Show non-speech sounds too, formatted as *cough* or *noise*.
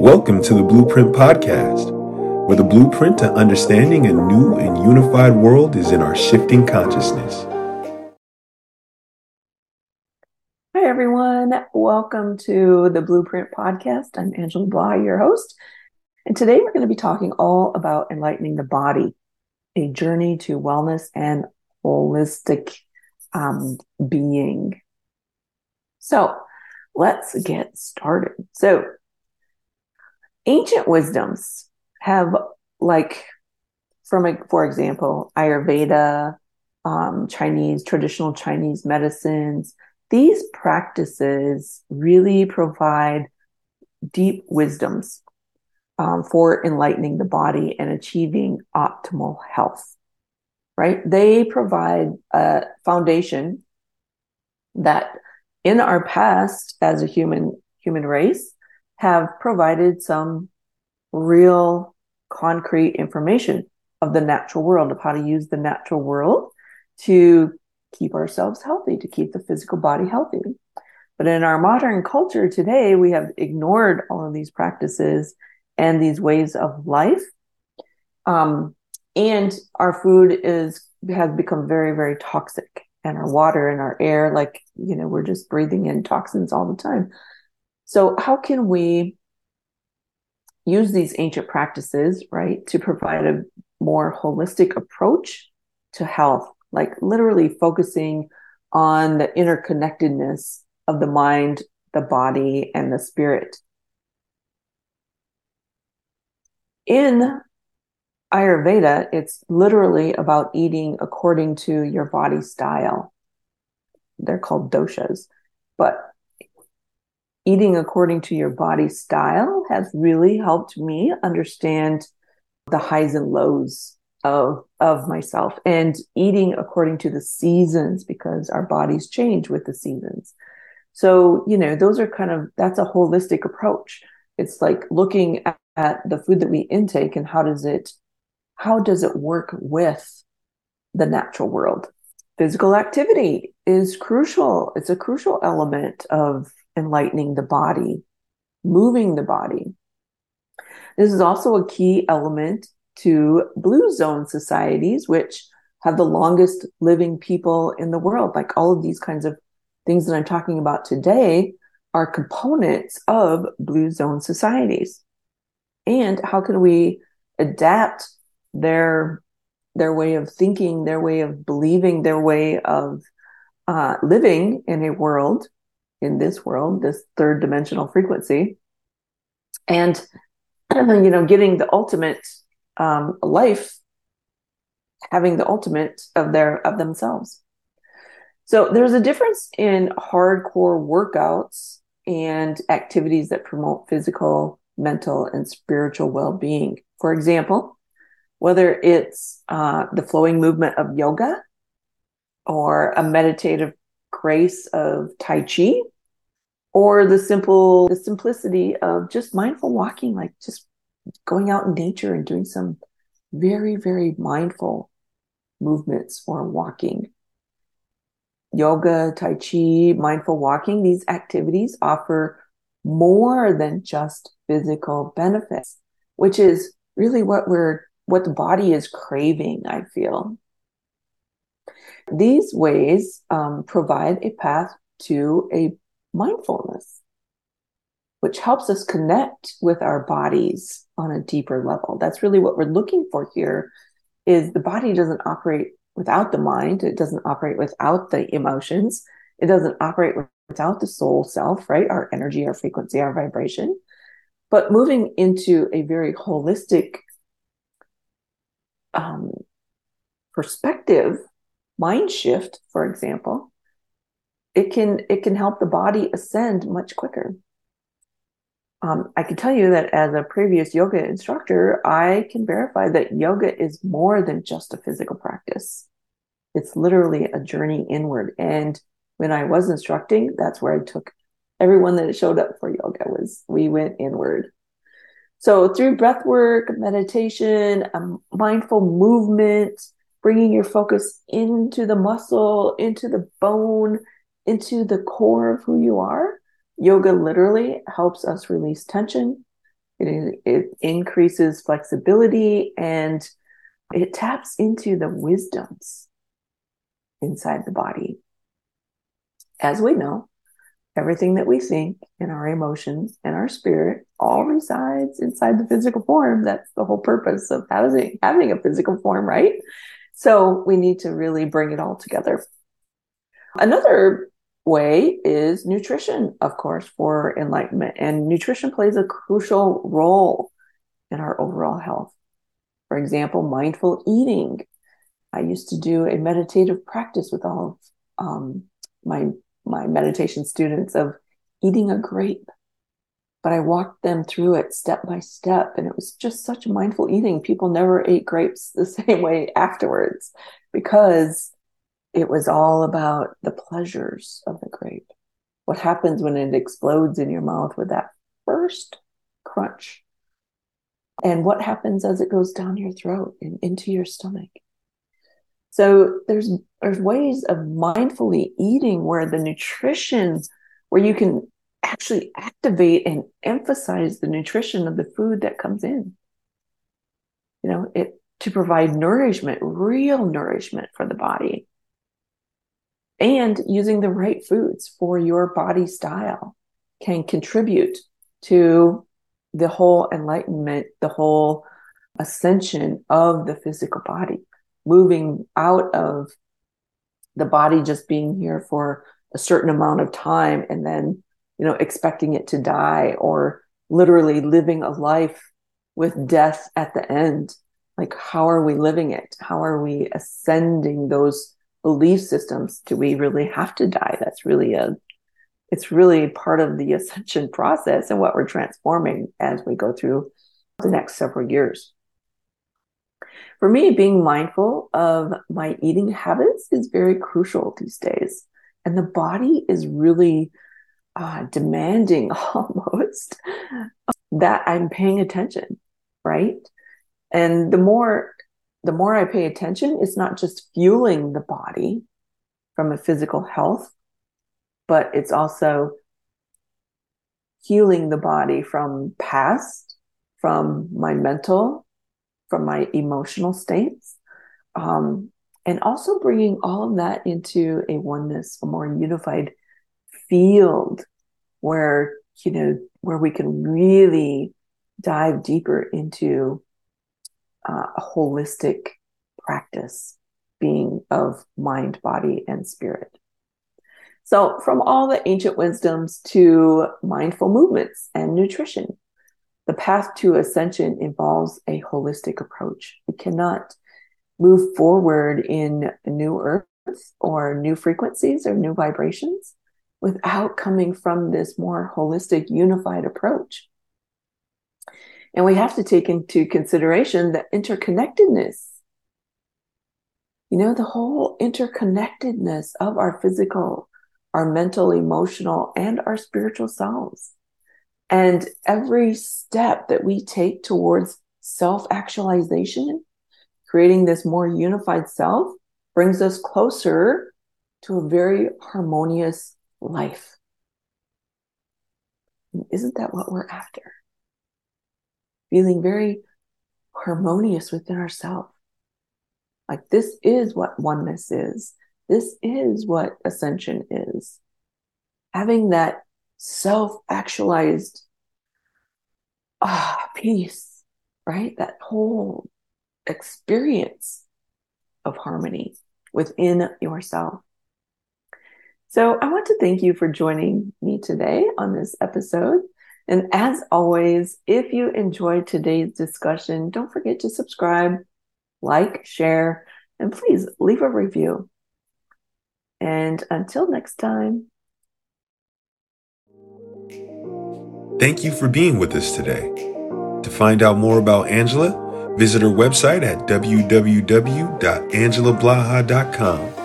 Welcome to the Blueprint Podcast, where the blueprint to understanding a new and unified world is in our shifting consciousness. Hi, everyone. Welcome to the Blueprint Podcast. I'm Angela Blaha, your host. And today we're going to be talking all about enlightening the body, a journey to wellness and holistic um, being. So let's get started. So, ancient wisdoms have, like, from a, for example, Ayurveda, um, Chinese, traditional Chinese medicines, these practices really provide deep wisdoms um, for enlightening the body and achieving optimal health, right? They provide a foundation that in our past as a human human race have provided some real concrete information of the natural world of how to use the natural world to keep ourselves healthy to keep the physical body healthy. But in our modern culture today we have ignored all of these practices and these ways of life. Um, and our food is has become very very toxic and our water and our air. Like you know we're just breathing in toxins all the time so how can we use these ancient practices right to provide a more holistic approach to health like literally focusing on the interconnectedness of the mind the body and the spirit in Ayurveda, it's literally about eating according to your body style. They're called doshas. But eating according to your body style has really helped me understand the highs and lows of of myself and eating according to the seasons because our bodies change with the seasons. So, you know, those are kind of that's a holistic approach. It's like looking at, at the food that we intake and how does it how does it work with the natural world? Physical activity is crucial. It's a crucial element of enlightening the body, moving the body. This is also a key element to blue zone societies, which have the longest living people in the world. Like all of these kinds of things that I'm talking about today are components of blue zone societies. And how can we adapt their their way of thinking, their way of believing, their way of uh, living in a world, in this world, this third dimensional frequency, and *clears throat* you know, getting the ultimate um, life, having the ultimate of their of themselves. So there's a difference in hardcore workouts and activities that promote physical, mental, and spiritual well-being. For example, whether it's uh, the flowing movement of yoga or a meditative grace of Tai Chi or the simple, the simplicity of just mindful walking, like just going out in nature and doing some very, very mindful movements or walking. Yoga, Tai Chi, mindful walking, these activities offer more than just physical benefits, which is really what we're what the body is craving, I feel. These ways um, provide a path to a mindfulness, which helps us connect with our bodies on a deeper level. That's really what we're looking for here is the body doesn't operate without the mind. It doesn't operate without the emotions. It doesn't operate without the soul self, right? Our energy, our frequency, our vibration. But moving into a very holistic um, perspective mind shift for example it can it can help the body ascend much quicker. Um, i can tell you that as a previous yoga instructor i can verify that yoga is more than just a physical practice. It's literally a journey inward. And when i was instructing that's where i took everyone that showed up for yoga was we went inward. So through breath work, meditation, um, mindful movement, bringing your focus into the muscle, into the bone, into the core of who you are, yoga literally helps us release tension, It, it increases flexibility and it taps into the wisdoms inside the body. As we know, everything that we think and our emotions and our spirit all resides inside the physical form. That's the whole purpose of having, having a physical form, right? So we need to really bring it all together. Another way is nutrition, of course, for enlightenment. And nutrition plays a crucial role in our overall health. For example, mindful eating. I used to do a meditative practice with all of um, my my meditation students of eating a grape, but I walked them through it step by step, and it was just such mindful eating. People never ate grapes the *laughs* same way afterwards because it was all about the pleasures of the grape. What happens when it explodes in your mouth with that first crunch? And what happens as it goes down your throat and into your stomach? So there's there's ways of mindfully eating where the nutrition, where you can actually activate and emphasize the nutrition of the food that comes in. You know, it to provide nourishment, real nourishment for the body and using the right foods for your body style can contribute to the whole enlightenment, the whole ascension of the physical body, moving out of the body just being here for a certain amount of time and then, you know, expecting it to die or literally living a life with death at the end. Like, how are we living it? How are we ascending those belief systems do we really have to die that's really a it's really part of the *laughs* ascension process and what we're transforming as we go through the next several years for me being mindful of my eating habits is very crucial these days and the body is really uh, demanding *laughs* almost that i'm paying attention right? And the more the more I pay attention, it's not just fueling the body from a physical health, but it's also healing the body from past, from my mental, from my emotional states, um, and also bringing all of that into a oneness, a more unified field where, you know, where we can really dive deeper into uh, a holistic practice being of mind, body, and spirit. So, from all the ancient wisdoms to mindful movements and nutrition, the path to ascension involves a holistic approach. We cannot move forward in new earth or new frequencies or new vibrations without coming from this more holistic, unified approach. And we have to take into consideration the interconnectedness. You know, the whole interconnectedness of our physical, our mental, emotional, and our spiritual selves. And every step that we take towards self actualization, creating this more unified self, brings us closer to a very harmonious life. Isn't that what we're after? feeling very harmonious within ourselves. Like this is what oneness is. This is what ascension is. Having that self actualized ah, peace, right? That whole experience of harmony within yourself. So I want to thank you for joining me today on this episode. And as always, if you enjoyed today's discussion, don't forget to subscribe, like, share, and please leave a review. And until next time. Thank you for being with us today. To find out more about Angela, visit her website at www.angelablaha.com